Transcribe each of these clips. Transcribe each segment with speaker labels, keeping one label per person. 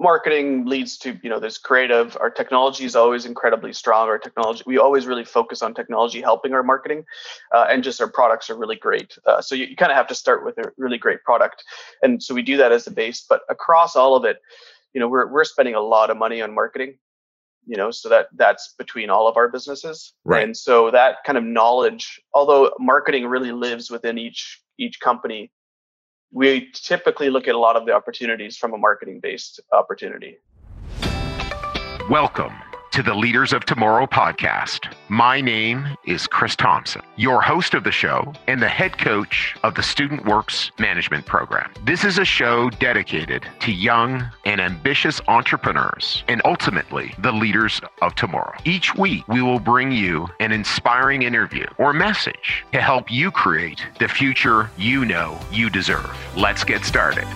Speaker 1: marketing leads to you know there's creative. Our technology is always incredibly strong. Our technology we always really focus on technology helping our marketing uh, and just our products are really great. Uh, so you, you kind of have to start with a really great product. And so we do that as the base but across all of it you know we're, we're spending a lot of money on marketing you know so that that's between all of our businesses.
Speaker 2: Right.
Speaker 1: and so that kind of knowledge although marketing really lives within each each company we typically look at a lot of the opportunities from a marketing based opportunity.
Speaker 2: Welcome to the Leaders of Tomorrow podcast. My name is Chris Thompson, your host of the show and the head coach of the Student Works Management Program. This is a show dedicated to young and ambitious entrepreneurs and ultimately the leaders of tomorrow. Each week, we will bring you an inspiring interview or message to help you create the future you know you deserve. Let's get started.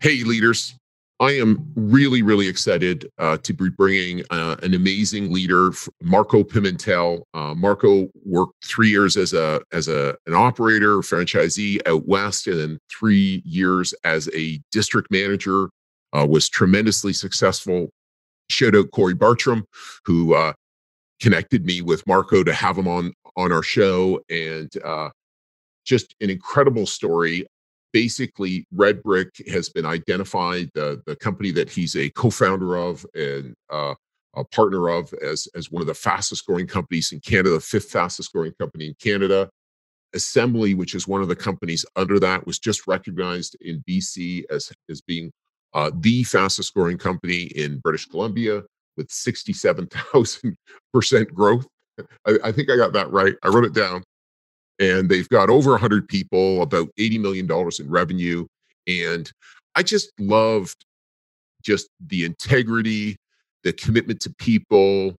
Speaker 2: Hey, leaders. I am really, really excited uh, to be bringing uh, an amazing leader, Marco Pimentel. Uh, Marco worked three years as a as a an operator, franchisee out west, and then three years as a district manager. Uh, was tremendously successful. Shout out Corey Bartram, who uh, connected me with Marco to have him on on our show, and uh, just an incredible story basically red brick has been identified the the company that he's a co-founder of and uh, a partner of as as one of the fastest growing companies in canada the fifth fastest growing company in canada. Assembly which is one of the companies under that was just recognized in bc as as being uh, the fastest growing company in british columbia with 67000 percent growth. I, I think i got that right. I wrote it down and they've got over 100 people, about $80 million in revenue. And I just loved just the integrity, the commitment to people,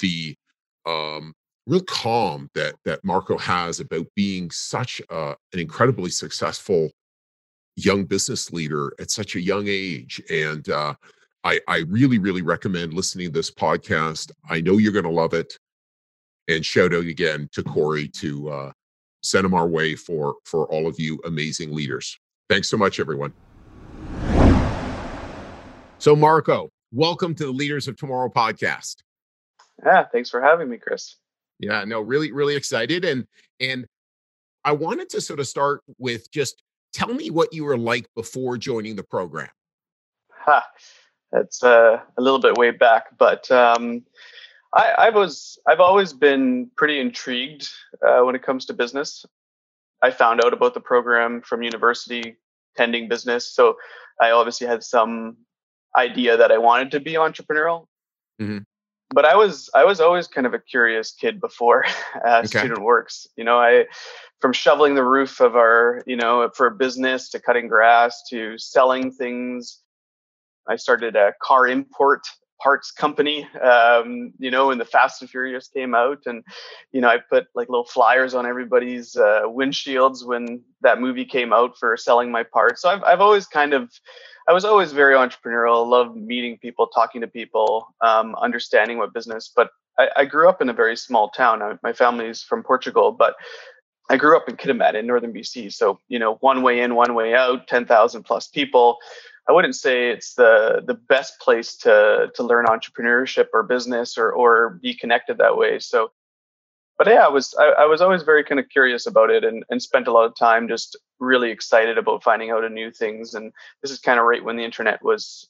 Speaker 2: the um, real calm that that Marco has about being such an incredibly successful young business leader at such a young age. And uh, I, I really, really recommend listening to this podcast. I know you're going to love it and shout out again to Corey to uh, send them our way for for all of you amazing leaders. Thanks so much, everyone. So, Marco, welcome to the Leaders of Tomorrow podcast.
Speaker 1: Yeah, thanks for having me, Chris.
Speaker 2: Yeah, no, really, really excited, and and I wanted to sort of start with just tell me what you were like before joining the program.
Speaker 1: Ha, that's uh, a little bit way back, but um, I, I was I've always been pretty intrigued uh, when it comes to business. I found out about the program from university, tending business, so I obviously had some idea that I wanted to be entrepreneurial. Mm-hmm. But I was I was always kind of a curious kid before uh, okay. student works. You know, I from shoveling the roof of our you know for a business to cutting grass to selling things. I started a car import parts company um, you know when the fast and furious came out and you know i put like little flyers on everybody's uh, windshields when that movie came out for selling my parts so i've, I've always kind of i was always very entrepreneurial love meeting people talking to people um, understanding what business but I, I, grew up in a very small town I, my family's from portugal but I grew up in Kitimat in northern BC. So, you know, one way in, one way out, 10,000 plus people. I wouldn't say it's the the best place to to learn entrepreneurship or business or or be connected that way. So, but yeah, I was I, I was always very kind of curious about it and and spent a lot of time just really excited about finding out a new things. And this is kind of right when the internet was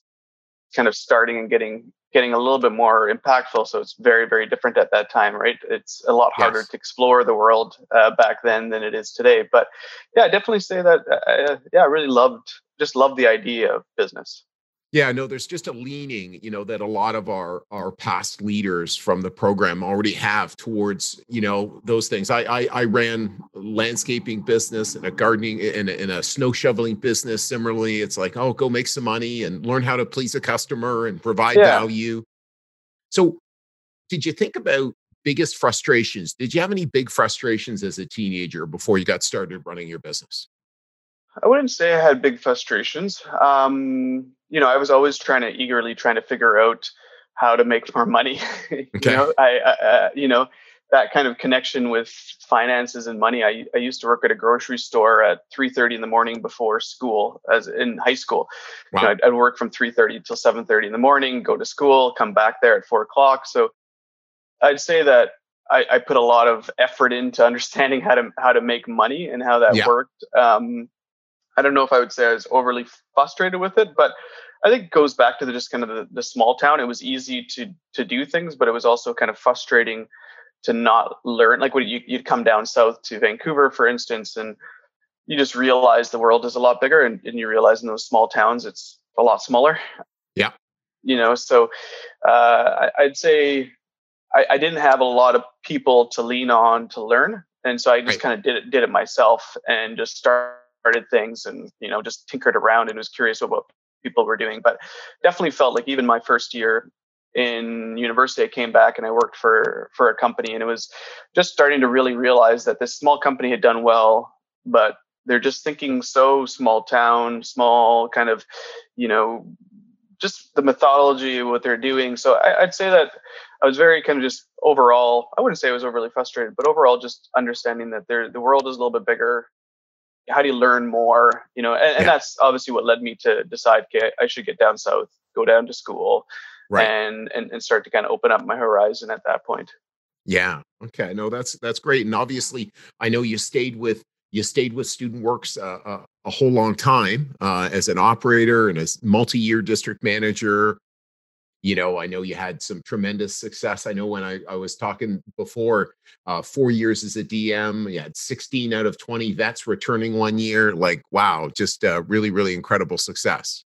Speaker 1: kind of starting and getting getting a little bit more impactful. So it's very very different at that time, right? It's a lot harder yes. to explore the world uh, back then than it is today. But yeah, I definitely say that. Uh, yeah, I really loved just love the idea of business.
Speaker 2: Yeah, no, there's just a leaning, you know, that a lot of our our past leaders from the program already have towards, you know, those things. I I, I ran landscaping business and a gardening and a, and a snow shoveling business. Similarly, it's like, oh, go make some money and learn how to please a customer and provide yeah. value. So, did you think about biggest frustrations? Did you have any big frustrations as a teenager before you got started running your business?
Speaker 1: I wouldn't say I had big frustrations. Um, you know, I was always trying to eagerly trying to figure out how to make more money. Okay. you know, I, I uh, you know, that kind of connection with finances and money. I, I used to work at a grocery store at 3:30 in the morning before school, as in high school. Wow. You know, I'd, I'd, work from 3:30 till 7:30 in the morning, go to school, come back there at four o'clock. So I'd say that I, I, put a lot of effort into understanding how to how to make money and how that yeah. worked. Um, I don't know if I would say I was overly frustrated with it, but I think it goes back to the just kind of the, the small town. It was easy to to do things, but it was also kind of frustrating to not learn. Like when you, you'd come down south to Vancouver, for instance, and you just realize the world is a lot bigger, and, and you realize in those small towns it's a lot smaller.
Speaker 2: Yeah.
Speaker 1: You know, so uh, I, would say I, I, didn't have a lot of people to lean on to learn, and so I just right. kind of did it did it myself and just started things and you know just tinkered around and was curious about what people were doing. But definitely felt like even my first year in university, I came back and I worked for for a company, and it was just starting to really realize that this small company had done well, but they're just thinking so small town, small kind of, you know, just the methodology what they're doing. So I, would say that I was very kind of just overall, I wouldn't say I was overly frustrated, but overall just understanding that there the world is a little bit bigger. How do you learn more? You know, and, yeah. and that's obviously what led me to decide, okay, I should get down south, go down to school, right. and, and and start to kind of open up my horizon at that point.
Speaker 2: Yeah. Okay. No, that's that's great. And obviously, I know you stayed with you stayed with Student Works uh, uh, a whole long time uh, as an operator and as multi-year district manager. You know, I know you had some tremendous success. I know when I, I was talking before, uh, four years as a DM, you had 16 out of 20 vets returning one year. Like, wow, just really, really incredible success.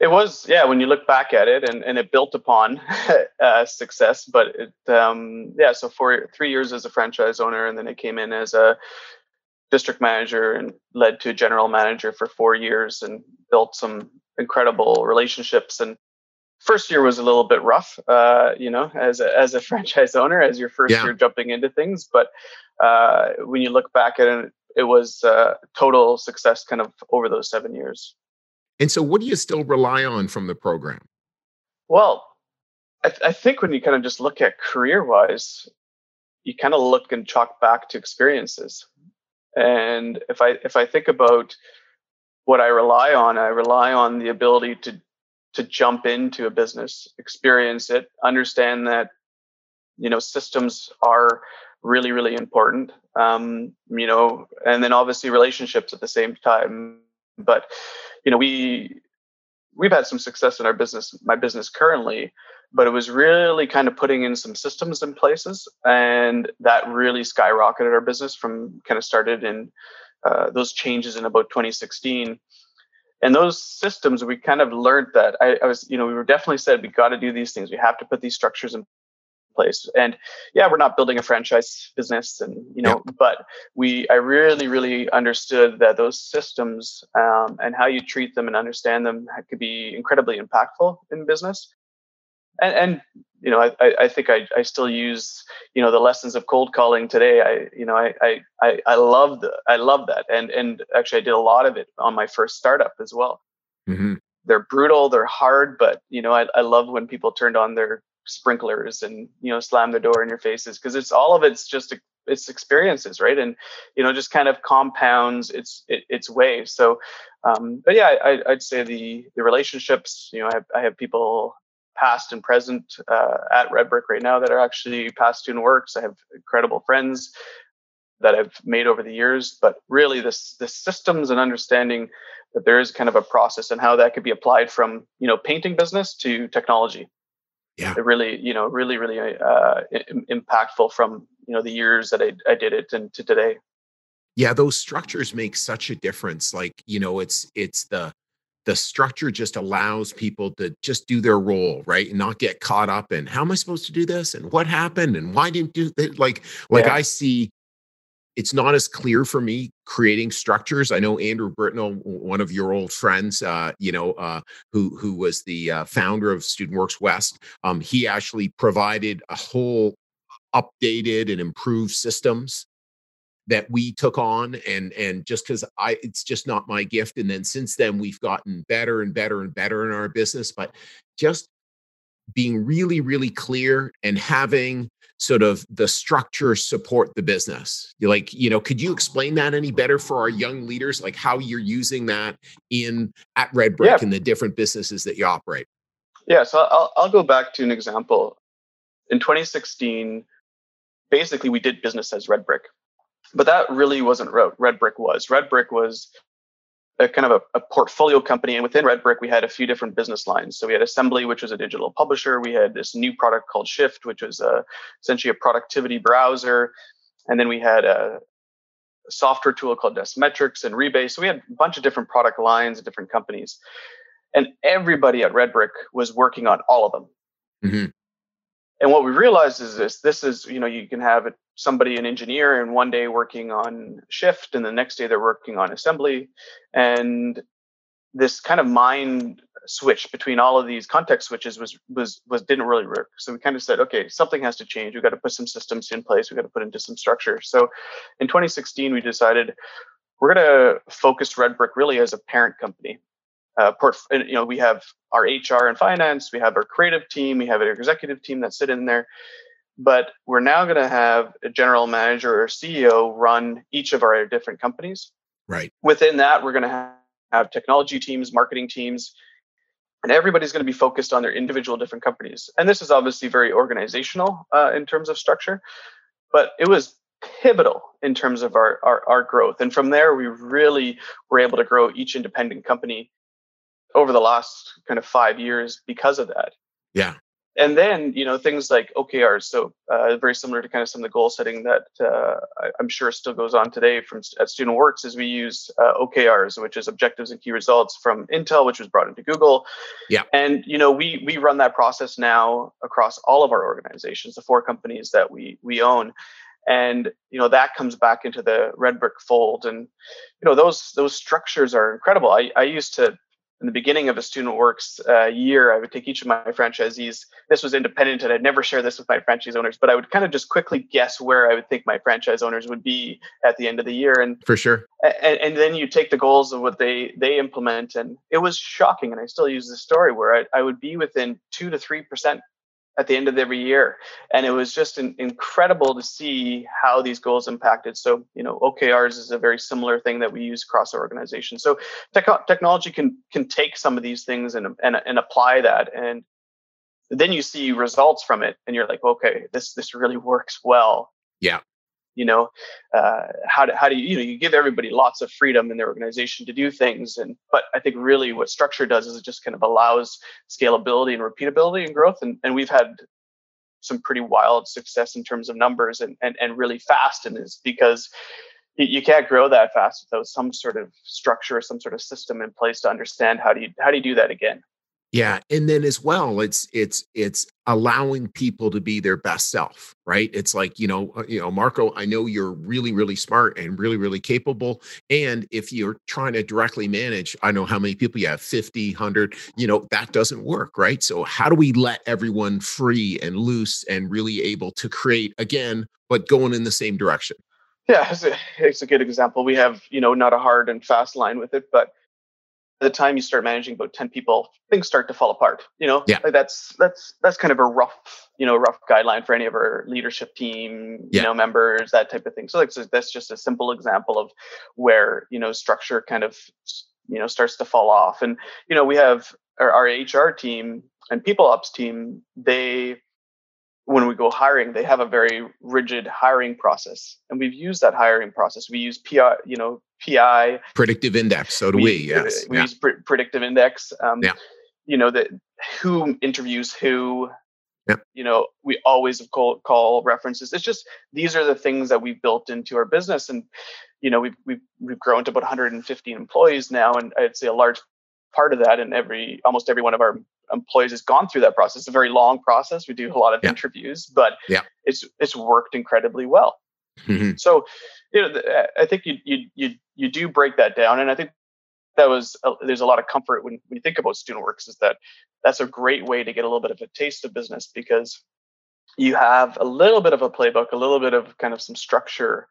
Speaker 1: It was, yeah. When you look back at it, and, and it built upon uh, success, but it, um, yeah. So for three years as a franchise owner, and then it came in as a district manager and led to general manager for four years, and built some incredible relationships. And first year was a little bit rough, uh, you know, as a, as a franchise owner, as your first yeah. year jumping into things. But uh, when you look back at it, it was uh, total success, kind of over those seven years.
Speaker 2: And so, what do you still rely on from the program?
Speaker 1: Well, I, th- I think when you kind of just look at career wise, you kind of look and chalk back to experiences. And if I if I think about what I rely on, I rely on the ability to to jump into a business, experience it, understand that you know systems are really really important. Um, you know, and then obviously relationships at the same time. But you know, we we've had some success in our business, my business currently, but it was really kind of putting in some systems in places, and that really skyrocketed our business from kind of started in uh, those changes in about 2016. And those systems, we kind of learned that I, I was, you know, we were definitely said we got to do these things. We have to put these structures in place. And yeah, we're not building a franchise business, and you know, but we I really really understood that those systems um, and how you treat them and understand them could be incredibly impactful in business. And, and you know, I, I think I, I still use you know the lessons of cold calling today. I you know I I I, I love the I love that, and and actually I did a lot of it on my first startup as well. Mm-hmm they're brutal, they're hard, but you know, I, I love when people turned on their sprinklers and you know slam the door in your faces because it's all of it's just a, it's experiences right and you know just kind of compounds its it, its way so um but yeah I, i'd say the the relationships you know i have, I have people past and present uh, at red brick right now that are actually past student works. I have incredible friends that i've made over the years but really this the systems and understanding that there is kind of a process and how that could be applied from you know painting business to technology.
Speaker 2: Yeah.
Speaker 1: It really you know really really uh, impactful from you know the years that I, I did it and to today.
Speaker 2: Yeah those structures make such a difference. Like you know it's it's the the structure just allows people to just do their role right and not get caught up in how am i supposed to do this and what happened and why didn't do it like like yeah. i see it's not as clear for me creating structures. I know Andrew Britnell, one of your old friends, uh, you know, uh, who who was the uh, founder of Student Works West. Um, he actually provided a whole updated and improved systems that we took on and and just because i it's just not my gift and then since then we've gotten better and better and better in our business but just being really really clear and having sort of the structure support the business. Like you know could you explain that any better for our young leaders like how you're using that in at red brick yeah. and the different businesses that you operate?
Speaker 1: Yeah so I'll, I'll go back to an example. In 2016 basically we did business as red brick but that really wasn't what red brick was red brick was a kind of a, a, portfolio company. And within Red Brick, we had a few different business lines. So we had Assembly, which was a digital publisher. We had this new product called Shift, which was a, essentially a productivity browser. And then we had a, a software tool called Deskmetrics and Rebase. So we had a bunch of different product lines and different companies. And everybody at Red Brick was working on all of them. Mm-hmm. And what we realized is this this is, you know, you can have somebody, an engineer, and one day working on shift, and the next day they're working on assembly. And this kind of mind switch between all of these context switches was was was didn't really work. So we kind of said, okay, something has to change. We've got to put some systems in place. We've got to put into some structure. So in 2016, we decided we're going to focus Red Brick really as a parent company uh, port, you know, we have our HR and finance, we have our creative team, we have an executive team that sit in there. But we're now going to have a general manager or CEO run each of our different companies.
Speaker 2: Right.
Speaker 1: Within that, we're going to have, have technology teams, marketing teams, and everybody's going to be focused on their individual different companies. And this is obviously very organizational uh, in terms of structure, but it was pivotal in terms of our, our, our growth. And from there, we really were able to grow each independent company over the last kind of five years because of that.
Speaker 2: Yeah.
Speaker 1: And then, you know, things like OKRs. So uh, very similar to kind of some of the goal setting that uh, I'm sure still goes on today from at Student Works is we use uh, OKRs, which is objectives and key results from Intel, which was brought into Google.
Speaker 2: Yeah.
Speaker 1: And, you know, we, we run that process now across all of our organizations, the four companies that we, we own and you know that comes back into the red brick fold and you know those those structures are incredible i, I used to in the beginning of a student works uh, year, I would take each of my franchisees. This was independent, and I'd never share this with my franchise owners, but I would kind of just quickly guess where I would think my franchise owners would be at the end of the year. And
Speaker 2: for sure,
Speaker 1: and, and then you take the goals of what they they implement, and it was shocking. And I still use this story where I, I would be within two to three percent at the end of every year. And it was just an, incredible to see how these goals impacted. So, you know, OKRs is a very similar thing that we use across our organization. So tech- technology can can take some of these things and, and and apply that. And then you see results from it and you're like, okay, this this really works well.
Speaker 2: Yeah
Speaker 1: you know uh, how, do, how do you you know you give everybody lots of freedom in their organization to do things and but i think really what structure does is it just kind of allows scalability and repeatability and growth and, and we've had some pretty wild success in terms of numbers and and, and really fast and is because you can't grow that fast without some sort of structure some sort of system in place to understand how do you how do you do that again
Speaker 2: yeah, and then as well, it's it's it's allowing people to be their best self, right? It's like you know, uh, you know, Marco, I know you're really really smart and really really capable, and if you're trying to directly manage, I know how many people you have, 50, 100, you know, that doesn't work, right? So how do we let everyone free and loose and really able to create again, but going in the same direction?
Speaker 1: Yeah, it's a, it's a good example. We have, you know, not a hard and fast line with it, but the time you start managing about 10 people things start to fall apart you know?
Speaker 2: Yeah.
Speaker 1: like that's that's that's kind of a rough you know rough guideline for any of our leadership team you know members that type of thing. So like so that's just a simple example of where you know structure kind of you know starts to fall off. And you know we have our, our hr team and people ops team they when we go hiring, they have a very rigid hiring process, and we've used that hiring process. We use PI, you know, PI
Speaker 2: predictive index. So do we. we yes,
Speaker 1: we yeah. use pr- predictive index. Um, yeah. You know that who interviews who.
Speaker 2: Yeah.
Speaker 1: You know, we always call call references. It's just these are the things that we've built into our business, and you know, we've we've we've grown to about 150 employees now, and I'd say a large part of that, and every almost every one of our employees has gone through that process. It's a very long process. We do a lot of yeah. interviews, but
Speaker 2: yeah.
Speaker 1: it's it's worked incredibly well. Mm-hmm. So, you know, I think you you you you do break that down, and I think that was a, there's a lot of comfort when, when you think about student works is that that's a great way to get a little bit of a taste of business because you have a little bit of a playbook, a little bit of kind of some structure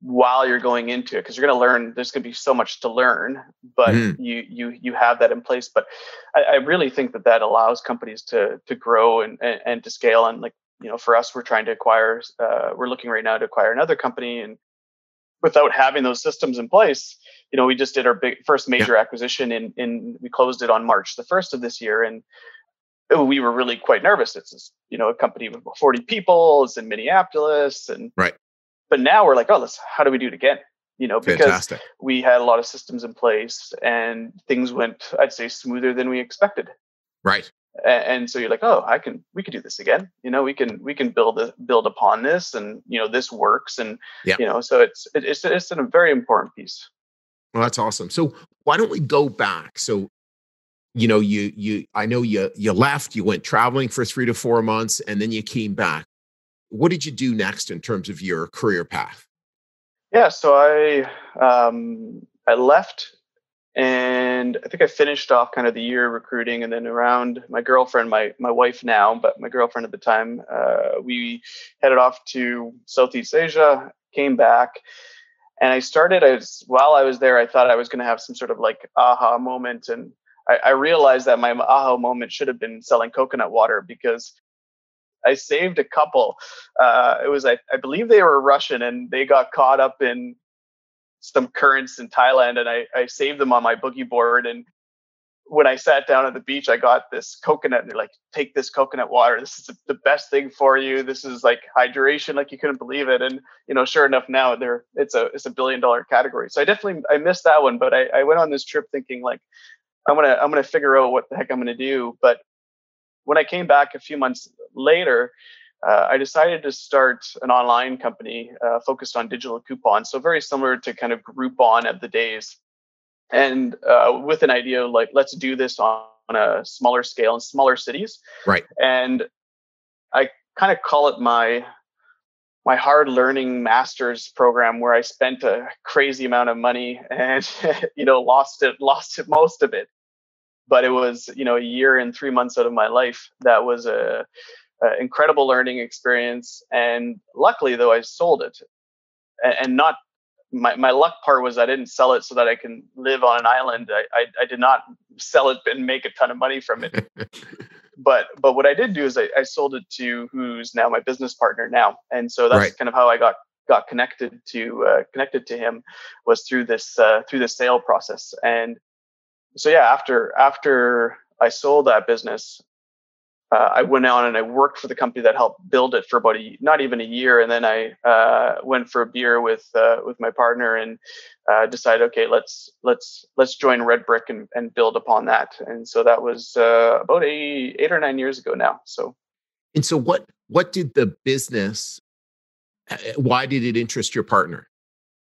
Speaker 1: while you're going into it because you're going to learn there's going to be so much to learn but mm-hmm. you you you have that in place but I, I, really think that that allows companies to to grow and, and, and to scale and like you know, for us, we're trying to acquire, uh, we're looking right now to acquire another company, and without having those systems in place, you know, we just did our big first major yeah. acquisition in in we closed it on March the first of this year, and we were really quite nervous. It's you know a company with 40 people. It's in Minneapolis, and
Speaker 2: right.
Speaker 1: But now we're like, oh, let's how do we do it again? You know, because Fantastic. we had a lot of systems in place and things went, I'd say, smoother than we expected.
Speaker 2: Right.
Speaker 1: And so you're like, oh, I can, we could do this again. You know, we can, we can build a, build upon this, and you know, this works, and yeah. you know, so it's, it's, it's a very important piece.
Speaker 2: Well, that's awesome. So why don't we go back? So you know you you i know you you left you went traveling for three to four months and then you came back what did you do next in terms of your career path?
Speaker 1: Yeah so i um i left and i think i finished off kind of the year recruiting and then around my girlfriend my my wife now but my girlfriend at the time uh, we headed off to southeast asia came back and i started as while i was there i thought i was going to have some sort of like aha moment and I, I realized that my aha moment should have been selling coconut water because I saved a couple. Uh, it was, I, I believe they were Russian and they got caught up in some currents in Thailand and I, I saved them on my boogie board. And when I sat down at the beach, I got this coconut and they're like, take this coconut water. This is the best thing for you. This is like hydration, like you couldn't believe it. And, you know, sure enough, now there it's a, it's a billion dollar category. So I definitely, I missed that one, but I, I went on this trip thinking like, I'm gonna I'm gonna figure out what the heck I'm gonna do. But when I came back a few months later, uh, I decided to start an online company uh, focused on digital coupons. So very similar to kind of Groupon of the days, and uh, with an idea like let's do this on, on a smaller scale in smaller cities.
Speaker 2: Right.
Speaker 1: And I kind of call it my my hard learning master's program where I spent a crazy amount of money and you know lost it lost it most of it but it was you know a year and three months out of my life that was a, a incredible learning experience and luckily though i sold it. And, and, not my, my luck part was i didn't sell it so that i can live on an island. I, I, I did not sell it and make a ton of money from it. But but what i did do is I, I sold it to who's now my business partner now and so that's right. kind of how i got got connected to uh, connected to him was through this uh, through the sale process. And so yeah, after after I sold that business, uh, I went on and I worked for the company that helped build it for about a, not even a year, and then I uh, went for a beer with uh, with my partner and uh, decided, okay, let's let's let's join Red Brick and, and build upon that. And so that was uh, about eight, eight or nine years ago now. So,
Speaker 2: and so what what did the business? Uh, why did it interest your partner?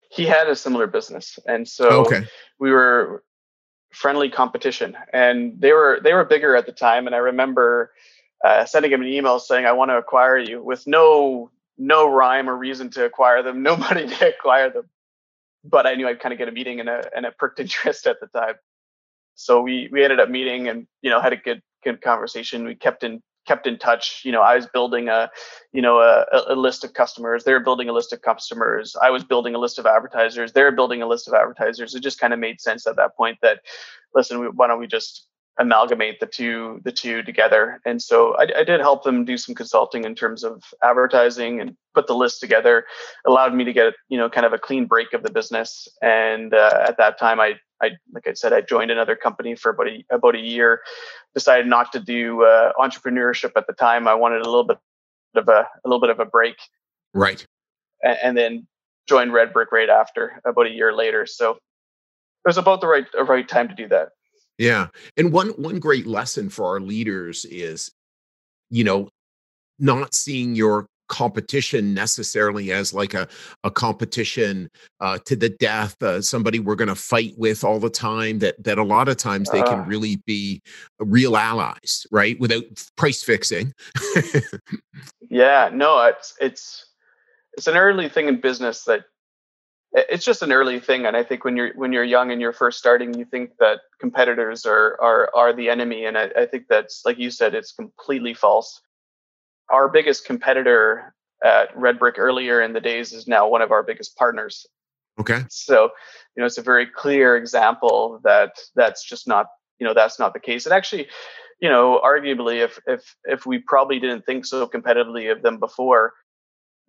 Speaker 1: He had a similar business, and so
Speaker 2: okay.
Speaker 1: we were friendly competition. And they were they were bigger at the time. And i remember uh, sending him an email saying i want to acquire you with no no rhyme or reason to acquire them. No money to acquire them. But i knew i'd kind of get a meeting and a and a perked interest at the time. So we we ended up meeting and you know had a good good conversation. We kept in kept in touch. You know, I was building a, you know, a, a, list of customers. They were building a list of customers. I was building a list of advertisers. They were building a list of advertisers. It just kind of made sense at that point that, listen, why don't we just amalgamate the two the two together. And so I, I, did help them do some consulting in terms of advertising and put the list together. Allowed me to get you know kind of a clean break of the business. And uh, at that time i i like i said i joined another company for about a about a year. Decided not to do uh, entrepreneurship at the time. I wanted a little bit of a, a little bit of a break.
Speaker 2: Right.
Speaker 1: And, and then joined red brick right after about a year later. So it was about the right the right time to do that
Speaker 2: yeah. And one one great lesson for our leaders is, you know, not seeing your competition necessarily as like a, a competition uh, to the death, uh, somebody we're going to fight with all the time. That that a lot of times they can really be real allies, right? Without price fixing.
Speaker 1: yeah, no, it's it's it's an early thing in business that it's just an early thing and i think when you're when you're young and you're first starting you think that competitors are are are the enemy and i, I think that's like you said it's completely false. Our biggest competitor at red brick earlier in the days is now one of our biggest partners.
Speaker 2: Okay.
Speaker 1: So you know it's a very clear example that that's just not you know that's not the case. And actually, you know, arguably, if if if we probably didn't think so competitively of them before,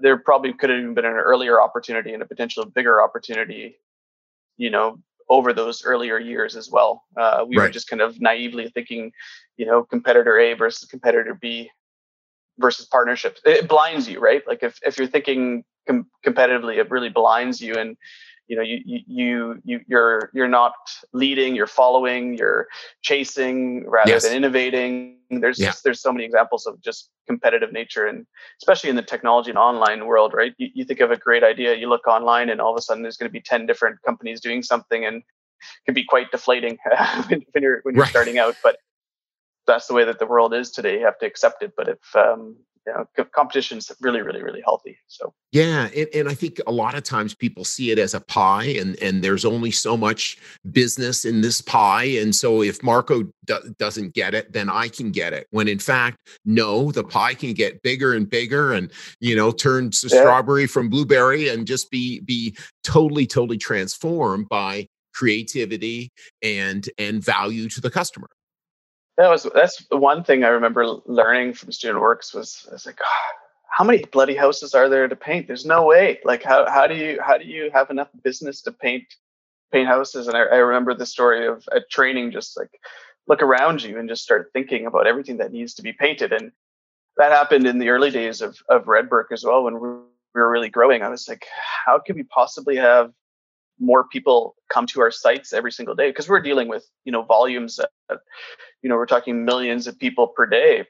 Speaker 1: there probably could have even been an earlier opportunity and a potential bigger opportunity, you know, over those earlier years as well. Uh, we right. were just kind of naively thinking, you know, competitor A versus competitor B versus partnerships. It blinds you, right? Like if if you're thinking com- competitively, it really blinds you and you know you you you you're you're not leading you're following you're chasing rather yes. than innovating there's yeah. just there's so many examples of just competitive nature and especially in the technology and online world right you, you think of a great idea you look online and all of a sudden there's going to be 10 different companies doing something and it can be quite deflating when, when you're when you're right. starting out but that's the way that the world is today you have to accept it but if um, you know, competition's really, really, really healthy. So
Speaker 2: yeah, and, and I think a lot of times people see it as a pie, and and there's only so much business in this pie, and so if Marco do- doesn't get it, then I can get it. When in fact, no, the pie can get bigger and bigger, and you know, turn yeah. strawberry from blueberry, and just be be totally, totally transformed by creativity and and value to the customer
Speaker 1: that was that's one thing I remember learning from Student Works was I was like, oh, how many bloody houses are there to paint? There's no way. Like how how do you how do you have enough business to paint paint houses? And I, I remember the story of a training, just like look around you and just start thinking about everything that needs to be painted. And that happened in the early days of of Red Brick as well when we were really growing. I was like, how could we possibly have more people come to our sites every single day because we're dealing with you know volumes that you know we're talking millions of people per day.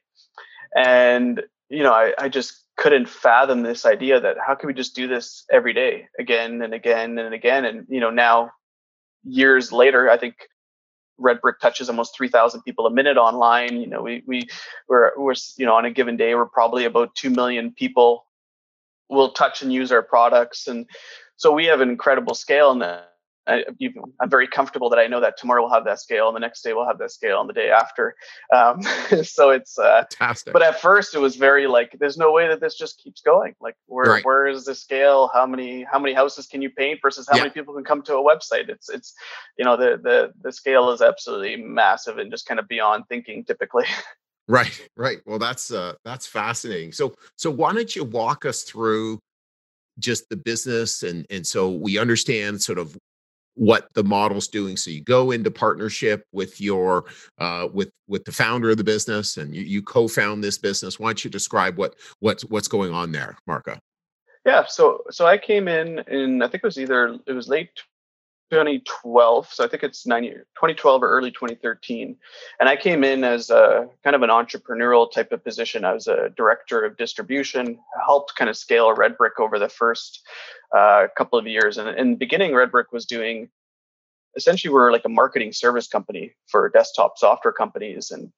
Speaker 1: And you know I, I just couldn't fathom this idea that how can we just do this every day again and again and again? And you know now years later i think red brick touches almost 3000 people a minute online. You know we we we're, we're you know on a given day we're probably about 2 million people will touch and use our products. And so we have an incredible scale and I, am very comfortable that I know that tomorrow we'll have that scale and the next day we'll have that scale and the day after. Um, so it's uh, fantastic. But at first it was very like, there's no way that this just keeps going. Like where, right. where is the scale? How many, how many houses can you paint versus how yeah. many people can come to a website? It's, it's, you know, the, the, the scale is absolutely massive and just kind of beyond thinking typically.
Speaker 2: Right, right. Well, that's uh, that's fascinating. So, so why don't you walk us through just the business and and so we understand sort of what the model's doing. So you go into partnership with your uh, with with the founder of the business and you, you co-found this business. Why don't you describe what what's what's going on there marco?
Speaker 1: Yeah so so i came in in i think it was either it was late 2012. So I think it's 90, 2012 or early 2013. And I came in as a kind of an entrepreneurial type of position. I was a director of distribution, helped kind of scale Red Brick over the first uh, couple of years. And in the beginning, Red Brick was doing essentially we're like a marketing service company for desktop software companies and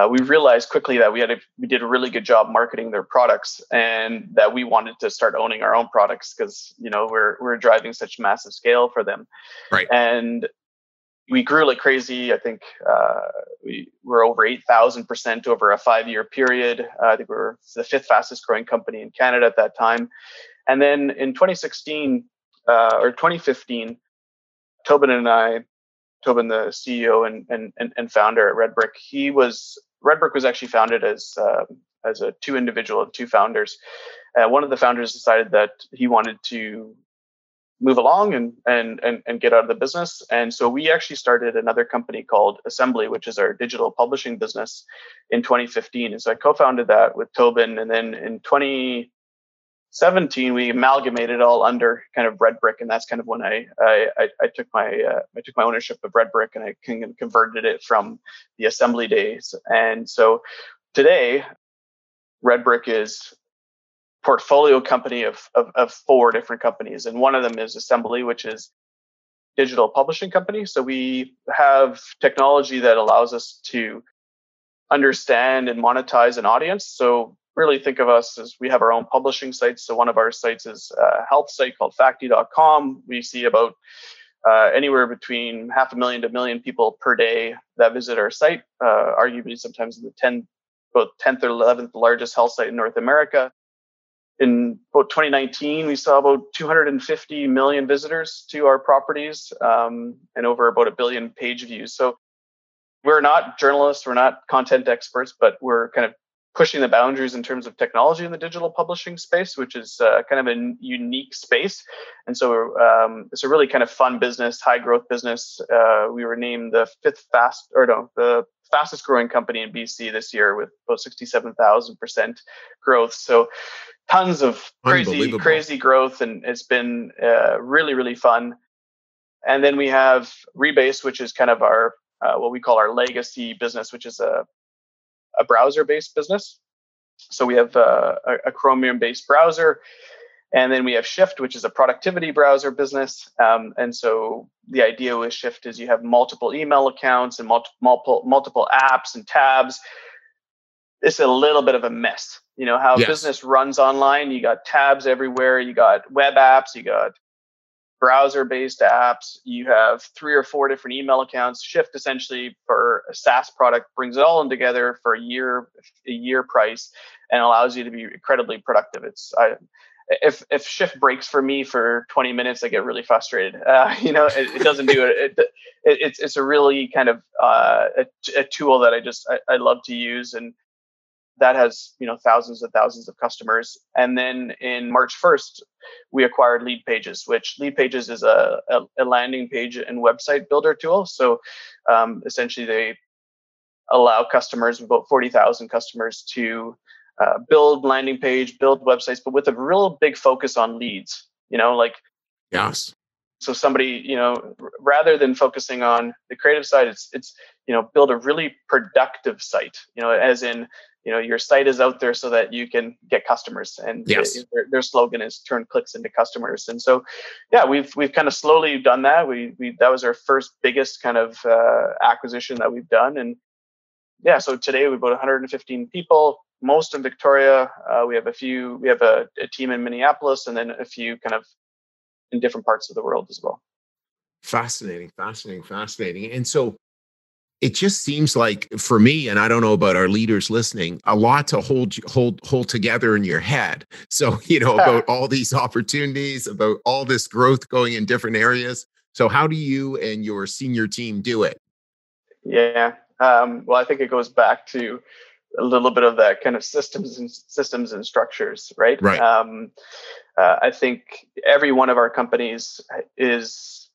Speaker 1: uh, we realized quickly that we had a, we did a really good job marketing their products and that we wanted to start owning our own products because you know we're we're driving such massive scale for them
Speaker 2: right
Speaker 1: and we grew like crazy. I think uh, we were over 8,000% over a five year period. Uh, I think we were the fifth fastest growing company in Canada at that time. And then in 2016 uh, or 2015, Tobin and I, Tobin, the CEO and, and, and founder at Red Brick, he was, Red Brick was actually founded as, uh, as a two individual, two founders. Uh, one of the founders decided that he wanted to move along and, and, and, and get out of the business. And so we actually started another company called Assembly, which is our digital publishing business in 2015. And so I co-founded that with Tobin. And then in 20, 17 we amalgamated all under kind of red brick and that's kind of when i i, I took my uh, i took my ownership of red brick and i converted it from the assembly days. And so today red brick is portfolio company of, of, of four different companies and one of them is assembly which is digital publishing company. So we have technology that allows us to understand and monetize an audience. So really think of us as we have our own publishing sites. So one of our sites is a health site called facty.com. We see about uh, anywhere between half a million to a million people per day that visit our site. Uh, arguably, sometimes the 10, both 10th or 11th largest health site in North America. In about 2019, we saw about 250 million visitors to our properties um, and over about a billion page views. So we're not journalists, we're not content experts, but we're kind of pushing the boundaries in terms of technology in the digital publishing space, which is uh, kind of a unique space. And so um, it's a really kind of fun business, high growth business. Uh, we were named the fifth fast, or no, the fastest growing company in BC this year with about 67,000% growth. So tons of crazy, crazy growth. And it's been uh, really, really fun. And then we have Rebase, which is kind of our, uh, what we call our legacy business, which is a a browser based business. So we have uh, a, Chromium based browser. And then we have Shift, which is a productivity browser business. Um, and so the idea with Shift is you have multiple email accounts and multiple multiple multiple apps and tabs. It's a little bit of a mess. You know how yes. business runs online. You got tabs everywhere. You got web apps. You got browser based apps. You have three or four different email accounts. Shift essentially for a SaaS product brings it all in together for a year, a year price and allows you to be incredibly productive. It's, I, if, if shift breaks for me for 20 minutes, I get really frustrated. Uh, you know, it, it, doesn't do it. it, it it's, it's a really kind of, uh, a, a tool that I just, I, I love to use. And that has you know thousands and thousands of customers. And then in march 1st we acquired Leadpages which Leadpages is a, a, a landing page and website builder tool. So um, essentially they allow customers about 40000 customers to uh, build landing page build websites but with a real big focus on leads you know like
Speaker 2: yes.
Speaker 1: So somebody you know rather than focusing on the creative side it's it's you know build a really productive site you know as in you know your site is out there so that you can get customers and
Speaker 2: yes.
Speaker 1: their, their, slogan is turn clicks into customers. And so yeah we've we've kind of slowly done that. We we that was our first biggest kind of uh, acquisition that we've done and yeah so today we've about 115 people most in victoria. Uh, we have a few we have a, a team in minneapolis and then a few kind of in different parts of the world as well.
Speaker 2: Fascinating fascinating fascinating. And so it just seems like for me and i don't know about our leaders listening a lot to hold hold hold together in your head. So you know about all these opportunities about all this growth going in different areas. So how do you and your senior team do it?
Speaker 1: Yeah um, well i think it goes back to a little bit of that kind of systems and systems and structures right?
Speaker 2: Right. Um,
Speaker 1: uh, i think every one of our companies is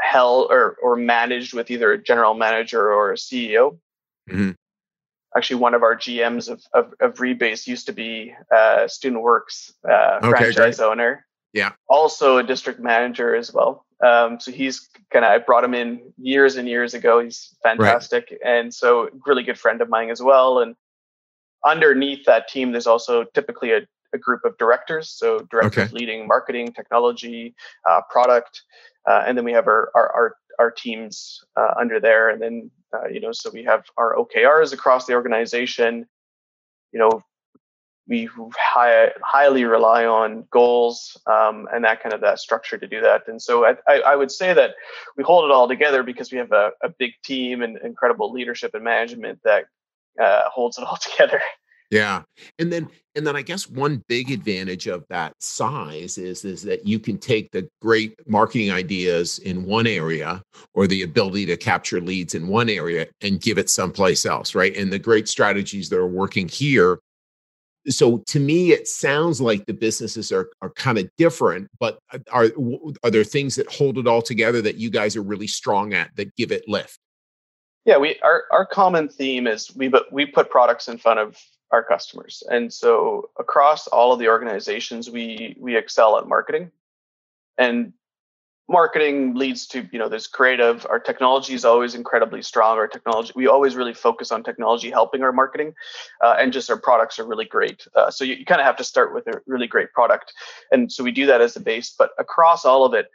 Speaker 1: held or or managed with either a general manager or a CEO. Mm-hmm. Actually, one of our GMs of of, of Rebase used to be uh, Student Works uh, okay, franchise great. owner.
Speaker 2: Yeah.
Speaker 1: Also a district manager as well. Um, so he's kind of I brought him in years and years ago. He's fantastic, right. and so really good friend of mine as well. And underneath that team, there's also typically a, a group of directors. So directors okay. leading marketing, technology, uh, product, uh, and then we have our our our, our teams uh, under there, and then uh, you know, so we have our OKRs across the organization. You know, we high, highly rely on goals um, and that kind of that structure to do that. And so I, I, I, would say that we hold it all together because we have a, a big team and incredible leadership and management that uh, holds it all together.
Speaker 2: Yeah. And then and then I guess one big advantage of that size is is that you can take the great marketing ideas in one area or the ability to capture leads in one area and give it someplace else, right? And the great strategies that are working here so to me it sounds like the businesses are are kind of different but are are there things that hold it all together that you guys are really strong at that give it lift
Speaker 1: yeah we our, our common theme is we but we put products in front of our customers. And so across all of the organizations, we we excel at marketing. And marketing leads to, you know, there's creative. Our technology is always incredibly strong. Our technology, we always really focus on technology helping our marketing, uh, and just our products are really great. Uh, so you, you kind of have to start with a really great product, and so we do that as a base. But across all of it,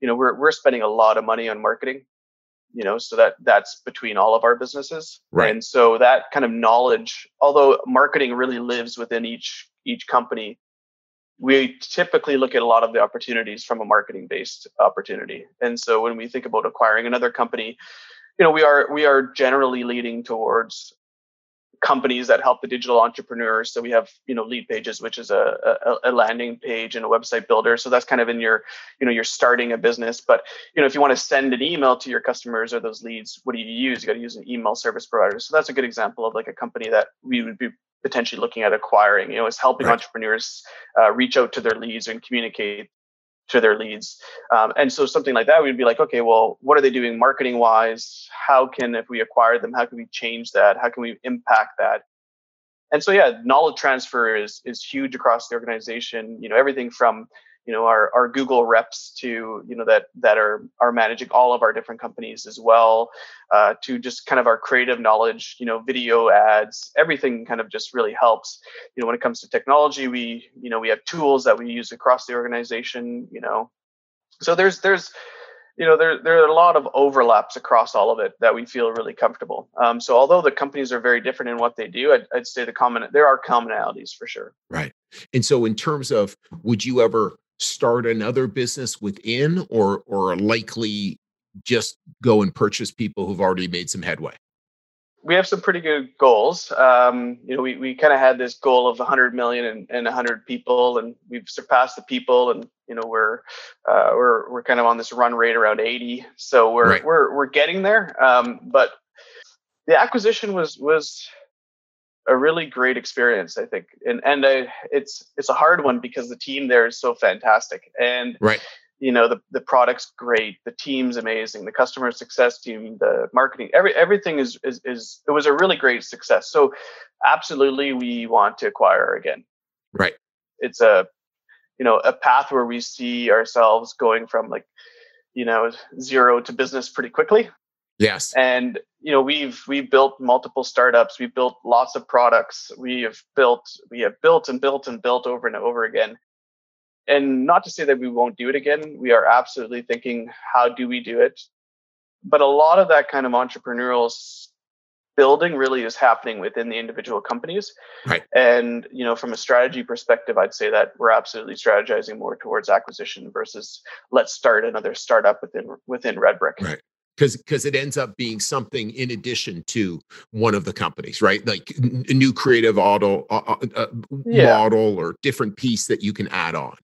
Speaker 1: you know, we're we're spending a lot of money on marketing you know so that that's between all of our businesses.
Speaker 2: Right.
Speaker 1: And so that kind of knowledge although marketing really lives within each each company we typically look at a lot of the opportunities from a marketing based opportunity. And so when we think about acquiring another company you know we are we are generally leading towards companies that help the digital entrepreneurs. So we have, you know, Leadpages, which is a, a, a, landing page and a website builder. So that's kind of in your, you know, you're starting a business. But, you know, if you want to send an email to your customers or those leads, what do you use? You got to use an email service provider. So that's a good example of like a company that we would be potentially looking at acquiring, you know, is helping right. entrepreneurs uh, reach out to their leads and communicate to their leads. Um, and so something like that, we'd be like, okay, well, what are they doing marketing wise? How can, if we acquire them, how can we change that? How can we impact that? And so, yeah, knowledge transfer is is huge across the organization. You know, everything from you know our, our google reps to you know that that are are managing all of our different companies as well uh, to just kind of our creative knowledge you know video ads everything kind of just really helps. You know when it comes to technology we you know we have tools that we use across the organization you know. So there's there's you know there there are a lot of overlaps across all of it that we feel really comfortable. Um, so although the companies are very different in what they do I'd, I'd say the common there are commonalities for sure.
Speaker 2: Right. And so in terms of would you ever start another business within or or likely just go and purchase people who've already made some headway?
Speaker 1: We have some pretty good goals. Um, you know we, we kind of had this goal of 100 million and, and 100 people and we've surpassed the people and you know we're uh, we're we're kind of on this run rate around 80 so we're right. we're we're getting there um, but the acquisition was was a really great experience, I think. And and I, it's it's a hard one because the team there is so fantastic. And
Speaker 2: right.
Speaker 1: You know the the product's great, the team's amazing, the customer success team, the marketing, every everything is is is it was a really great success. So absolutely, we want to acquire again.
Speaker 2: Right.
Speaker 1: It's a you know a path where we see ourselves going from like you know zero to business pretty quickly
Speaker 2: Yes.
Speaker 1: And you know, we've we've built multiple startups, we've built lots of products, we have built we have built and built and built over and over again. And not to say that we won't do it again, we are absolutely thinking how do we do it? But a lot of that kind of entrepreneurial building really is happening within the individual companies.
Speaker 2: Right.
Speaker 1: And you know, from a strategy perspective, I'd say that we're absolutely strategizing more towards acquisition versus let's start another startup within within Redbrick.
Speaker 2: Right because because it ends up being something in addition to one of the companies right like a new creative auto uh, uh, uh, yeah. model or different piece that you can add on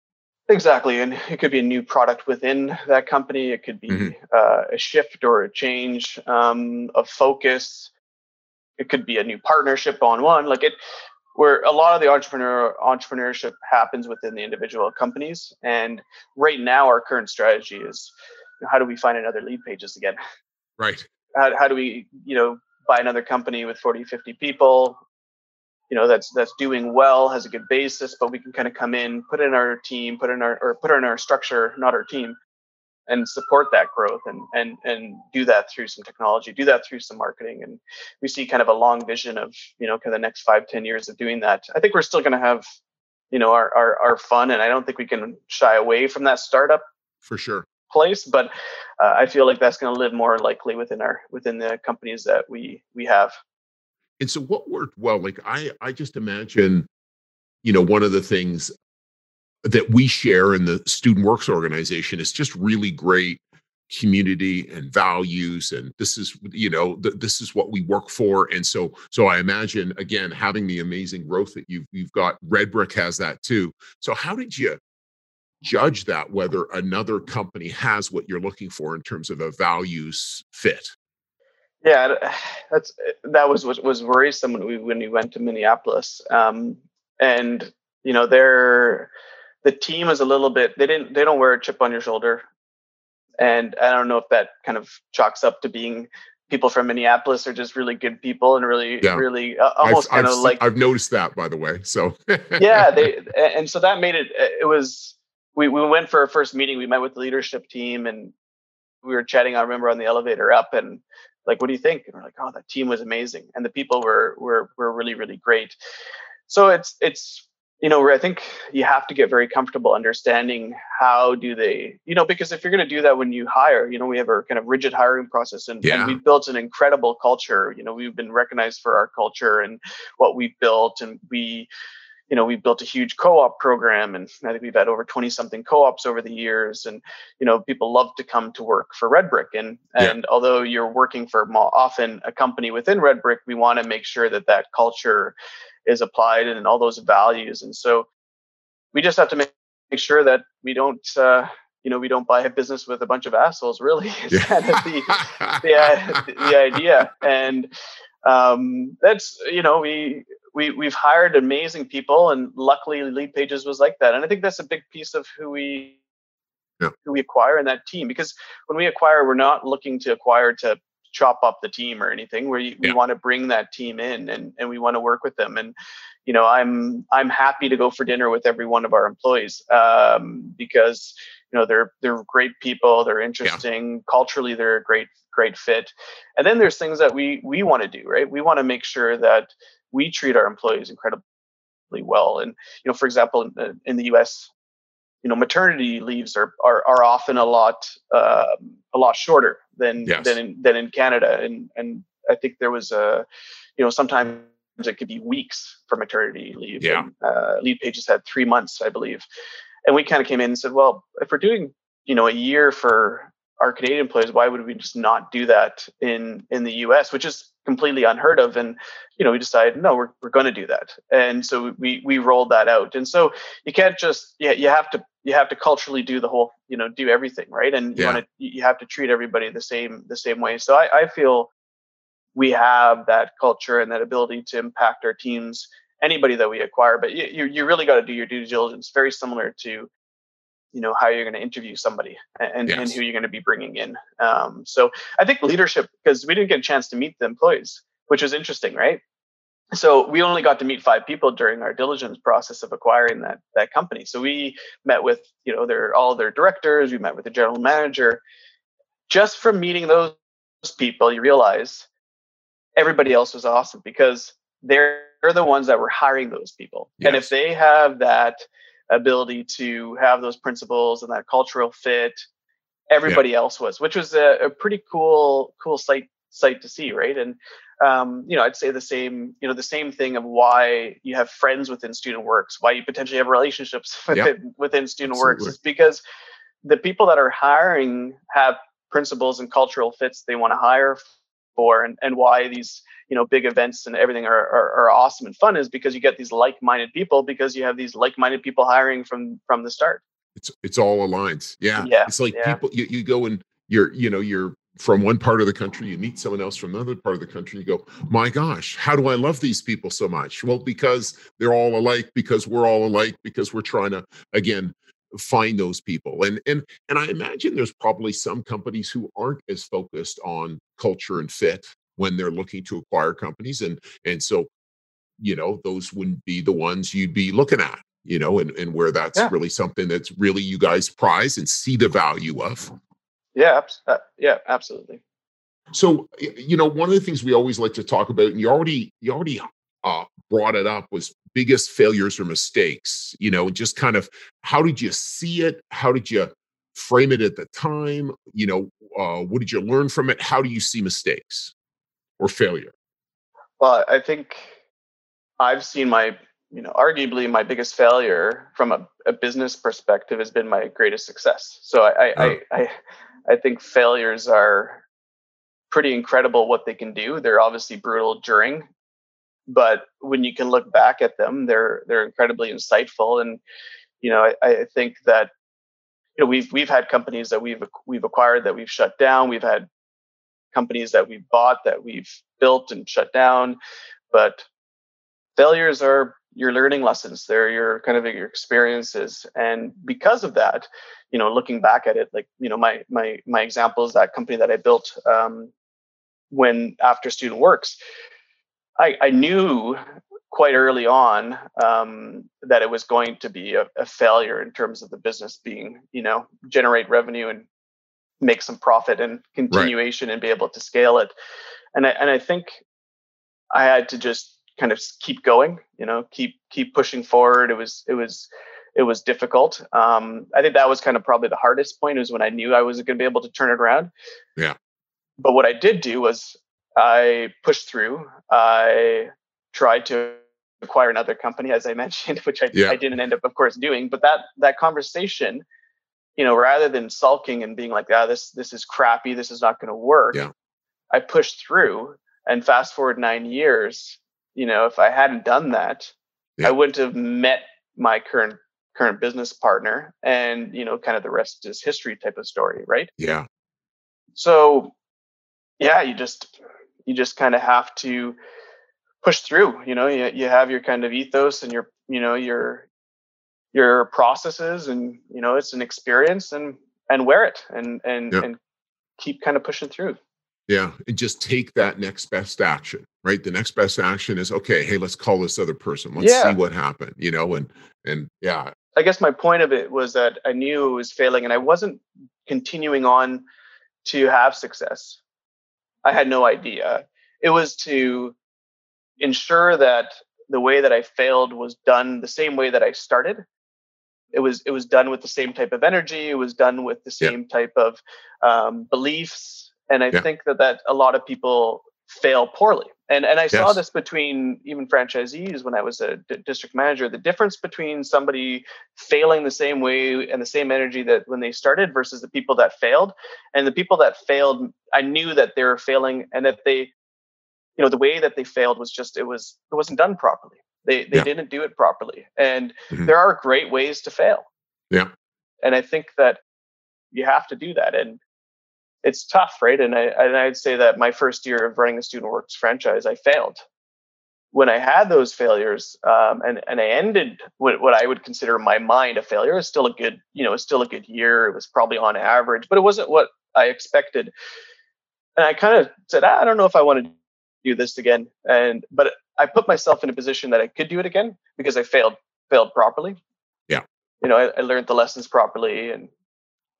Speaker 1: exactly and it could be a new product within that company it could be mm-hmm. uh, a shift or a change um, of focus it could be a new partnership on one like it where a lot of the entrepreneur entrepreneurship happens within the individual companies and right now our current strategy is how do we find another Leadpages again?
Speaker 2: Right.
Speaker 1: How, how do we, you know, buy another company with 40, 50 people, you know, that's, that's doing well, has a good basis, but we can kind of come in, put in our team, put in our, or put in our structure, not our team and support that growth and, and, and do that through some technology, do that through some marketing. And we see kind of a long vision of, you know, kind of the next five ten years of doing that. I think we're still going to have, you know, our, our, our fun. And I don't think we can shy away from that startup
Speaker 2: for sure
Speaker 1: place, but uh, I feel like that's going to live more likely within our within the companies that we we have.
Speaker 2: And so, what worked well? Like I I just imagine, you know, one of the things that we share in the Student Works organization is just really great community and values and this is you know th- this is what we work for and so so i imagine again having the amazing growth that you've you've got redbrick has that too so how did you judge that whether another company has what you're looking for in terms of a values fit
Speaker 1: yeah that's that was what was worrisome when we when we went to minneapolis um, and you know they're the team is a little bit they didn't they don't wear a chip on your shoulder and i don't know if that kind of chalks up to being people from Minneapolis are just really good people and really, yeah. really uh, almost kind of like.
Speaker 2: I've noticed that, by the way. So.
Speaker 1: yeah, they and so that made it. It was we, we went for our first meeting. We met with the leadership team and we were chatting. I remember on the elevator up and like, what do you think? And we're like, oh, that team was amazing. And the people were, were, were really, really great. So it's, it's, you know, where I think you have to get very comfortable understanding how do they, you know, because if you're going to do that when you hire, you know, we have our kind of rigid hiring process and, yeah. and we've built an incredible culture. You know, we've been recognized for our culture and what we've built and we, you know, we've built a huge co-op program and I think we've had over 20 something co-ops over the years. And, you know, people love to come to work for Redbrick. And, yeah. and although you're working for often a company within Redbrick, we want to make sure that that culture is applied and all those values. And so we just have to make, make sure that we don't, uh, you know, we don't buy a business with a bunch of assholes. Really, is yeah. kind of the the, the idea. And um, that's you know, we we we've hired amazing people, and luckily, Leadpages was like that. And I think that's a big piece of who we yeah. who we acquire in that team. Because when we acquire, we're not looking to acquire to chop up the team or anything. We we yeah. want to bring that team in, and and we want to work with them. And you know, I'm I'm happy to go for dinner with every one of our employees um, because you know they're they're great people, they're interesting, yeah. culturally they're a great great fit. And then there's things that we we want to do, right? We want to make sure that we treat our employees incredibly well. And you know, for example, in the, in the U.S., you know, maternity leaves are are, are often a lot uh, a lot shorter than yes. than in, than in Canada. And and I think there was a, you know, sometimes it could be weeks for maternity leave.
Speaker 2: Yeah.
Speaker 1: And, uh, Leadpages had three months, I believe. And we kind of came in and said, well, if we're doing, you know, a year for our Canadian players, why would we just not do that in in the US, which is completely unheard of? And you know, we decided no, we're we're going to do that, and so we we rolled that out. And so you can't just yeah, you have to you have to culturally do the whole you know do everything right, and you yeah. want to you have to treat everybody the same the same way. So I, I feel we have that culture and that ability to impact our teams anybody that we acquire but you, you really got to do your due diligence very similar to you know how you're going to interview somebody and, yes. and who you're going to be bringing in. Um, so i think leadership because we didn't get a chance to meet the employees which was interesting right? So we only got to meet five people during our diligence process of acquiring that that company. So we met with you know their all their directors we met with the general manager. Just from meeting those people you realize everybody else was awesome because they're the ones that were hiring those people. Yes. and if they have that ability to have those principles and that cultural fit everybody yeah. else was which was a, a, pretty cool cool sight sight to see right and um, you know i'd say the same you know the same thing of why you have friends within student works why you potentially have relationships within, yeah. within student Absolutely. works is because the people that are hiring have principles and cultural fits they want to hire for and, and why these you know big events and everything are, are, are awesome and fun is because you get these like-minded people because you have these like-minded people hiring from from the start.
Speaker 2: It's it's all aligned yeah.
Speaker 1: Yeah
Speaker 2: it's like
Speaker 1: yeah.
Speaker 2: people you, you go and you're you know you're from one part of the country you meet someone else from another part of the country you go my gosh how do i love these people so much? Well because they're all alike because we're all alike because we're trying to again find those people and and and i imagine there's probably some companies who aren't as focused on culture and fit when they're looking to acquire companies and and so you know those wouldn't be the ones you'd be looking at you know and, and where that's yeah. really something that's really you guys prize and see the value of
Speaker 1: yeah uh, yeah absolutely
Speaker 2: so you know one of the things we always like to talk about and you already you already uh, brought it up was biggest failures or mistakes you know just kind of how did you see it how did you frame it at the time you know uh, what did you learn from it how do you see mistakes or failure?
Speaker 1: Well, I think I've seen my, you know, arguably my biggest failure from a, a business perspective has been my greatest success. So I, oh. I, I, I think failures are pretty incredible what they can do. They're obviously brutal during, but when you can look back at them, they're they're incredibly insightful. And you know, I, I think that you know we've we've had companies that we've we've acquired that we've shut down. We've had companies that we've bought that we've built and shut down. But failures are your learning lessons. They're your kind of your experiences. And because of that, you know, looking back at it, like, you know, my my my example is that company that I built um, when after student works. I, I knew quite early on um, that it was going to be a, a, failure in terms of the business being, you know, generate revenue and make some profit and continuation right. and be able to scale it. And I, and I think I had to just kind of keep going, you know, keep keep pushing forward. It was it was it was difficult. Um, I think that was kind of probably the hardest point was when I knew I wasn't going to be able to turn it around.
Speaker 2: Yeah.
Speaker 1: But what I did do was I pushed through. I tried to acquire another company, as I mentioned, which I,
Speaker 2: Yeah.
Speaker 1: I didn't end up, of course, doing. But that that conversation, you know, rather than sulking and being like, "Ah, this this is crappy, this is not going to work,"
Speaker 2: Yeah.
Speaker 1: I pushed through. And fast forward nine years, you know, if I hadn't done that,
Speaker 2: Yeah.
Speaker 1: I wouldn't have met my current current business partner, and you know, kind of the rest is history type of story, right?
Speaker 2: Yeah.
Speaker 1: so yeah you just you just kind of have to push through you know you, you have your kind of ethos and your you know your your processes and you know it's an experience and and wear it and and
Speaker 2: Yeah.
Speaker 1: and keep kind of pushing through
Speaker 2: Yeah. And just take that next best action, right? The next best action is okay, hey, let's call this other person. Let's
Speaker 1: Yeah.
Speaker 2: see what happened, you know, and and yeah,
Speaker 1: i guess my point of it was that i knew it was failing and i wasn't continuing on to have success i had no idea it was to ensure that the way that i failed was done the same way that i started it was it was done with the same type of energy it was done with the
Speaker 2: Yeah.
Speaker 1: same type of um, beliefs and i
Speaker 2: Yeah.
Speaker 1: think that that a lot of people fail poorly. And and i saw this between even franchisees when i was a d- district manager. The difference between somebody failing the same way and the same energy that when they started versus the people that failed. And the people that failed i knew that they were failing and that they you know the way that they failed was just it was it wasn't done properly. They they
Speaker 2: Yeah.
Speaker 1: didn't do it properly. And
Speaker 2: Mhm.
Speaker 1: there are great ways to fail.
Speaker 2: Yeah.
Speaker 1: and i think that you have to do that. And it's tough right? And i and i'd say that my first year of running the student works franchise i failed. When i had those failures um, and and i ended what, what i would consider my mind a failure is still a good you know it was still a good year it was probably on average but it wasn't what i expected. And i kind of said "Ah, i don't know if i want to do this again. And but i put myself in a position that i could do it again because i failed failed properly.
Speaker 2: Yeah.
Speaker 1: you know i, I learned the lessons properly and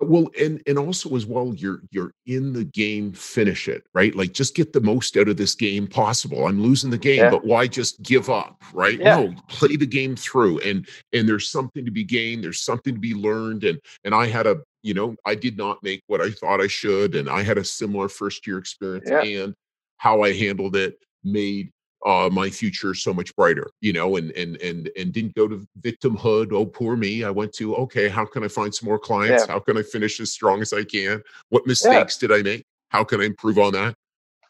Speaker 2: Well, and and also as well, you're you're in the game, finish it, right? Like just get the most out of this game possible. I'm losing the game,
Speaker 1: Yeah.
Speaker 2: but why just give up, right?
Speaker 1: Yeah.
Speaker 2: No, play the game through, and and there's something to be gained. There's something to be learned, and and I had a, you know, I did not make what I thought I should, and I had a similar first year experience,
Speaker 1: Yeah.
Speaker 2: and how I handled it made uh my future so much brighter you know and and and and didn't go to victimhood oh poor me i went to okay how can i find some more clients
Speaker 1: Yeah.
Speaker 2: how can i finish as strong as i can what mistakes did i make how can i improve on that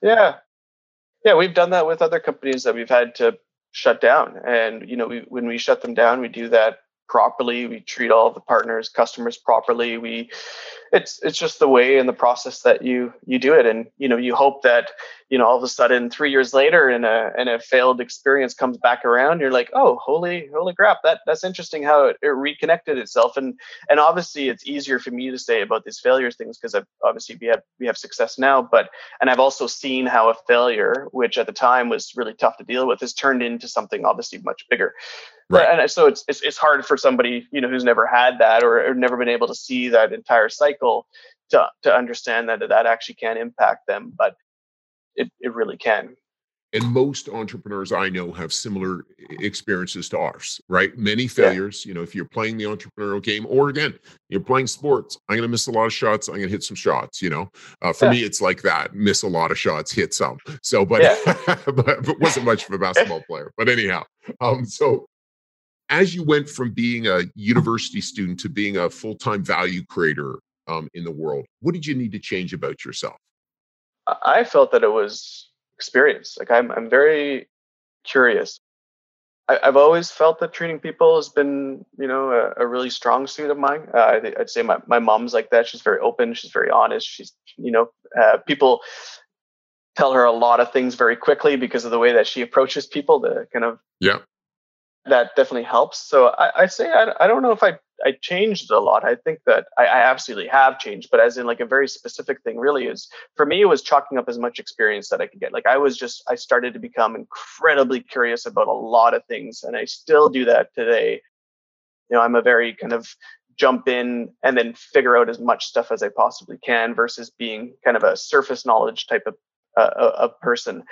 Speaker 1: Yeah. Yeah, we've done that with other companies that we've had to shut down. And, you know, we, when we shut them down, we do that properly. We treat all the partners, customers properly. We it's it's just the way and the process that you you do it. And, you know, you hope that, you know, all of a sudden three years later and a and a failed experience comes back around, you're like, oh, holy, holy crap, that that's interesting how it, it reconnected itself. And and obviously it's easier for me to say about these failures things because I've obviously we have we have success now, but and I've also seen how a failure, which at the time was really tough to deal with, has turned into something obviously much bigger.
Speaker 2: Right.
Speaker 1: And so it's, it's it's hard for somebody you know who's never had that or, or never been able to see that entire cycle to to understand that that actually can impact them, but it it really can.
Speaker 2: and most entrepreneurs i know have similar experiences to ours right many failures you know if you're playing the entrepreneurial game or again you're playing sports i'm going to miss a lot of shots i'm going to hit some shots you know uh, for
Speaker 1: Yeah.
Speaker 2: me it's like that miss a lot of shots hit some so but
Speaker 1: Yeah.
Speaker 2: but, but wasn't much of a basketball player but anyhow um so as you went from being a university student to being a full-time value creator um, in the world what did you need to change about yourself
Speaker 1: I felt that it was experience. Like I'm I'm very curious. I, I've always felt that treating people has been, you know, a, a really strong suit of mine. Uh, I, I'd say my, my mom's like that. She's very open. She's very honest. She's, you know, uh, people tell her a lot of things very quickly because of the way that she approaches people. The kind of
Speaker 2: yeah
Speaker 1: that definitely helps. So I, I say I, I don't know if I I changed a lot. I think that I, I absolutely have changed, but as in like a very specific thing, really is for me. It was chalking up as much experience that I could get. Like I was just I started to become incredibly curious about a lot of things, and I still do that today. You know, I'm a very kind of jump in and then figure out as much stuff as I possibly can versus being kind of a surface knowledge type of uh, a, a person.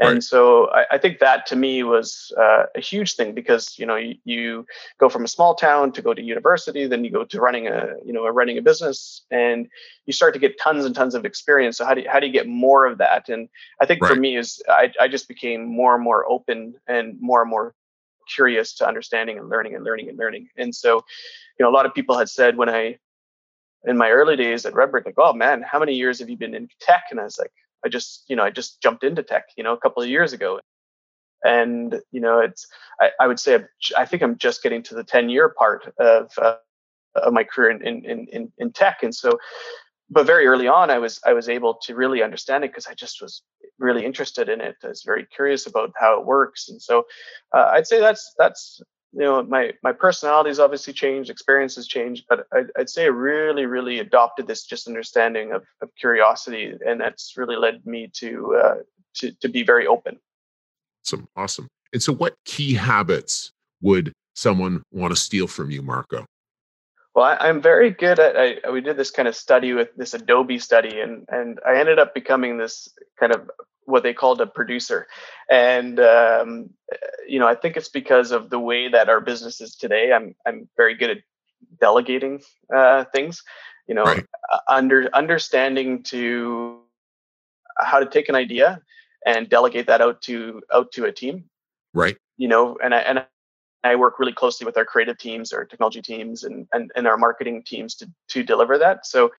Speaker 1: And
Speaker 2: Right.
Speaker 1: so I, I think that to me was uh, a huge thing because you know you, you go from a small town to go to university, then you go to running a you know a running a business, and you start to get tons and tons of experience. So how do you, how do you get more of that? And I think for me is I I just became more and more open and more and more curious to understanding and learning and learning and learning. And so, you know, a lot of people had said when I in my early days at Redbrick, like, oh man, how many years have you been in tech? And I was like, I just, you know, I just jumped into tech, you know, a couple of years ago. And, you know, it's, I, I would say, I think I'm just getting to the 10 year part of, uh, of my career in, in, in, in tech. And so, but very early on, I was, I was able to really understand it because I just was really interested in it. I was very curious about how it works. And so uh, I'd say that's, that's, you know, my, my personality's obviously changed, experiences changed, but I'd, I'd say I really, really adopted this just understanding of, of curiosity. And that's really led me to, uh, to, to be very open.
Speaker 2: Awesome. Awesome. And so, what key habits would someone want to steal from you, Marco?
Speaker 1: Well, I, am very good at. I, we did this kind of study with this Adobe study, and and I ended up becoming this kind of what they called a producer, and um, you know I think it's because of the way that our business is today. I'm I'm very good at delegating uh, things, you know, right. under understanding to how to take an idea and delegate that out to out to a team.
Speaker 2: Right.
Speaker 1: You know, and I and I work really closely with our creative teams, our technology teams, and and, and our marketing teams to to deliver that. So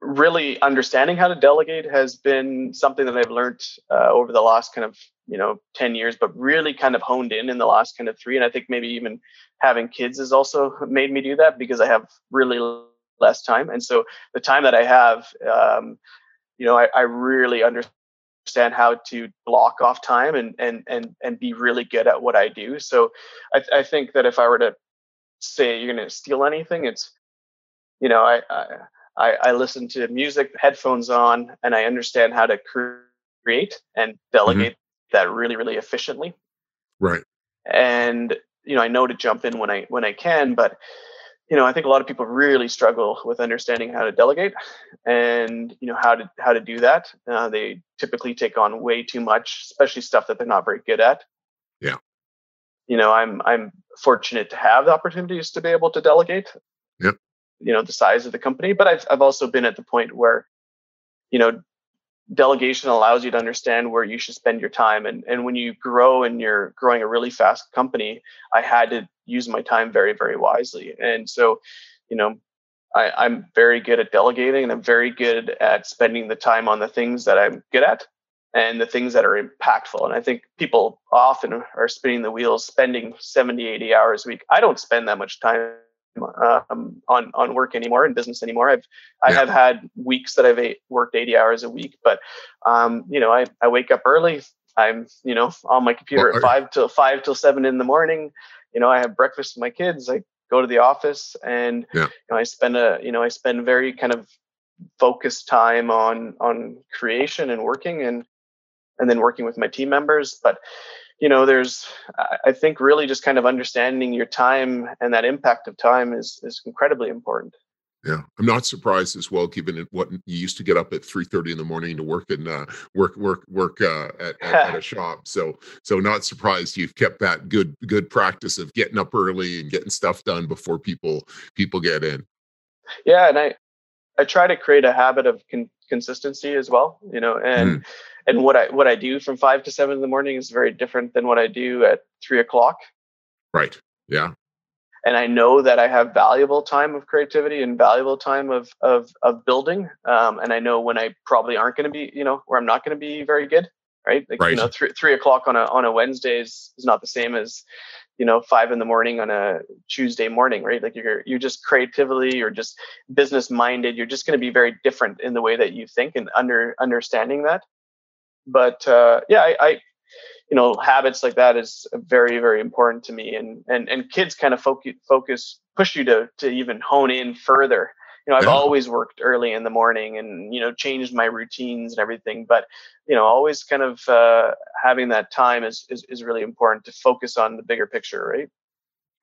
Speaker 1: really understanding how to delegate has been something that I've learned uh, over the last kind of you know 10 years but really kind of honed in in the last kind of three and i think maybe even having kids has also made me do that because i have really less time and so the time that i have um, you know I, I really understand how to block off time and and and and be really good at what I do. So I, I think that if I were to say you're going to steal anything, it's you know I I listen to music, headphones on, and I understand how to create and mm-hmm. delegate mm-hmm. that really really efficiently.
Speaker 2: Right.
Speaker 1: And you know I know to jump in when I when I can, but you know, I think a lot of people really struggle with understanding how to delegate and you know how to how to do that. Uh, they typically take on way too much, especially stuff that they're not very good at.
Speaker 2: Yeah.
Speaker 1: You know, I'm I'm fortunate to have the opportunities to be able to delegate.
Speaker 2: Yep.
Speaker 1: You know, the size of the company, but I've I've also been at the point where, you know, delegation allows you to understand where you should spend your time. And and when you grow and you're growing a really fast company i had to use my time very very wisely. And so you know I, i'm very good at delegating and i'm very good at spending the time on the things that i'm good at and the things that are impactful. And i think people often are spinning the wheels spending 70 80 hours a week. I don't spend that much time um, on on work anymore in business anymore. I've I have had weeks that I've eight, worked 80 hours a week, but um, you know I, I wake up early. I'm you know on my computer well, at five till five till seven in the morning. You know I have breakfast with my kids. I go to the office and yeah. you know, I spend a you know I spend very kind of focused time on on creation and working and and then working with my team members. But you know there's i think really just kind of understanding your time and that impact of time is is incredibly important.
Speaker 2: Yeah i'm not surprised as well given what you used to get up at 3 30 in the morning to work and uh, work work work uh, at, at, at, a shop. So so not surprised you've kept that good good practice of getting up early and getting stuff done before people people get in.
Speaker 1: Yeah and i i try to create a habit of con- consistency as well you know and mm and what I what I do from five to seven in the morning is very different than what I do at three o'clock.
Speaker 2: Right. Yeah.
Speaker 1: And I know that I have valuable time of creativity and valuable time of of of building. Um, and I know when I probably aren't going to be, you know, where I'm not going to be very good. Right. Like, right. You know, three three o'clock on a on a Wednesday is, is not the same as you know five in the morning on a tuesday morning right like you're you're just creatively you're just business minded you're just going to be very different in the way that you think and under understanding that but uh, yeah, I, I, you know, habits like that is very, very important to me. And and and kids kind of focus focus push you to to even hone in further. You know, I've yeah. always worked early in the morning and you know changed my routines and everything, but you know, always kind of uh, having that time is, is is really important to focus on the bigger picture, right?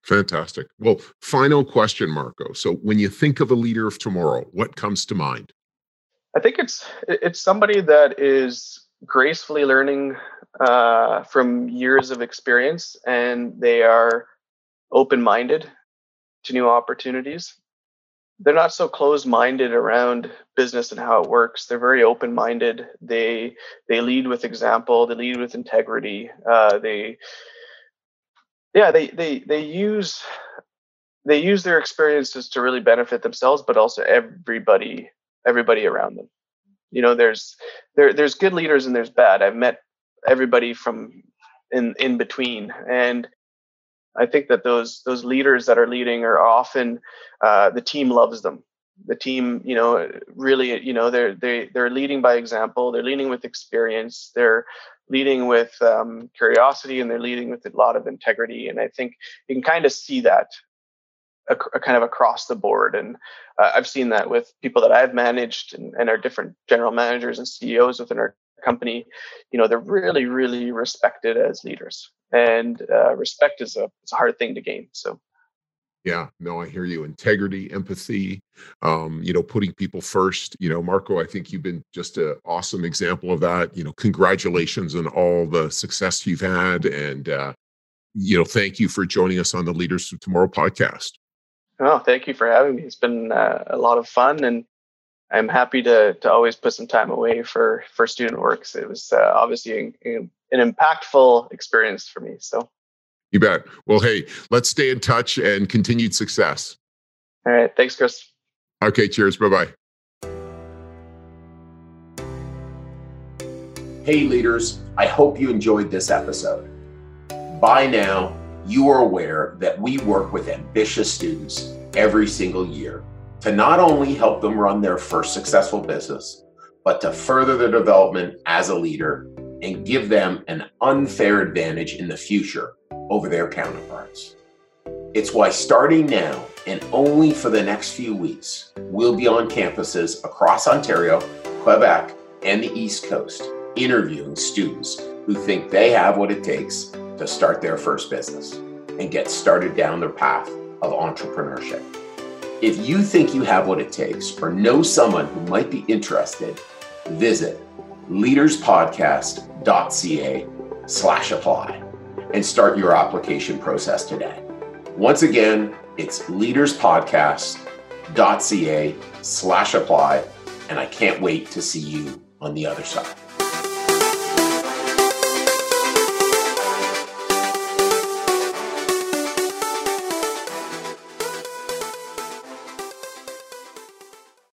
Speaker 2: Fantastic. Well, final question, Marco. So, when you think of a leader of tomorrow, what comes to mind?
Speaker 1: I think it's it's somebody that is gracefully learning uh, from years of experience and they are open minded to new opportunities. They're not so closed minded around business and how it works. They're very open minded. They they lead with example. They lead with integrity. Uh, they yeah, they they they use they use their experiences to really benefit themselves, but also everybody everybody around them. You know, there's there there's good leaders and there's bad. I've met everybody from in in between, and I think that those those leaders that are leading are often uh, the team loves them. The team, you know, really, you know, they're they they're leading by example. They're leading with experience. They're leading with um, curiosity, and they're leading with a lot of integrity. And I think you can kind of see that a, a kind of across the board. And uh, I've seen that with people that I've managed and, and our different general managers and CEOs within our company. You know, they're really, really respected as leaders, and uh, respect is a it's a hard thing to gain. So.
Speaker 3: Yeah, no, I hear you. Integrity, empathy, um, you know, putting people first. You know, Marco, I think you've been just an awesome example of that. You know, congratulations on all the success you've had. And, uh, you know, thank you for joining us on the Leaders of Tomorrow podcast.
Speaker 1: Oh, thank you for having me. It's been uh, a lot of fun, and I'm happy to to always put some time away for for student works. It was uh, obviously an, an impactful experience for me. So,
Speaker 3: you bet. Well, hey, let's stay in touch and continued success.
Speaker 1: All right. Thanks, Chris.
Speaker 3: Okay. Cheers. Bye bye.
Speaker 2: Hey, leaders. I hope you enjoyed this episode. By now, you are aware that we work with ambitious students every single year to not only help them run their first successful business, but to further their development as a leader and give them an unfair advantage in the future over their counterparts. It's why starting now and only for the next few weeks, we'll be on campuses across Ontario, Quebec, and the East Coast interviewing students who think they have what it takes to start their first business and get started down their path of entrepreneurship. If you think you have what it takes or know someone who might be interested, visit leaderspodcast.ca slash apply and start your application process today. Once again, it's leaderspodcast.ca slash apply, and I can't wait to see you on the other side.